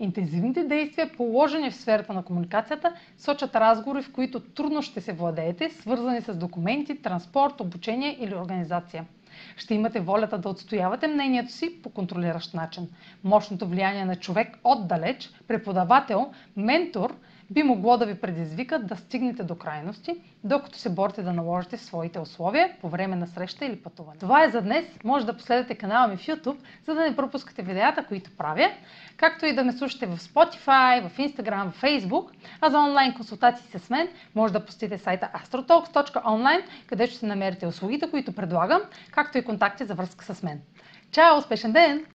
Интензивните действия, положени в сферата на комуникацията, сочат разговори, в които трудно ще се владеете, свързани с документи, транспорт, обучение или организация. Ще имате волята да отстоявате мнението си по контролиращ начин. Мощното влияние на човек отдалеч, преподавател, ментор – би могло да ви предизвика да стигнете до крайности, докато се борите да наложите своите условия по време на среща или пътуване. Това е за днес. Може да последвате канала ми в YouTube, за да не пропускате видеята, които правя, както и да ме слушате в Spotify, в Instagram, в Facebook. А за онлайн консултации с мен може да посетите сайта astrotalks.online, където ще намерите услугите, които предлагам, както и контакти за връзка с мен. Чао! Успешен ден!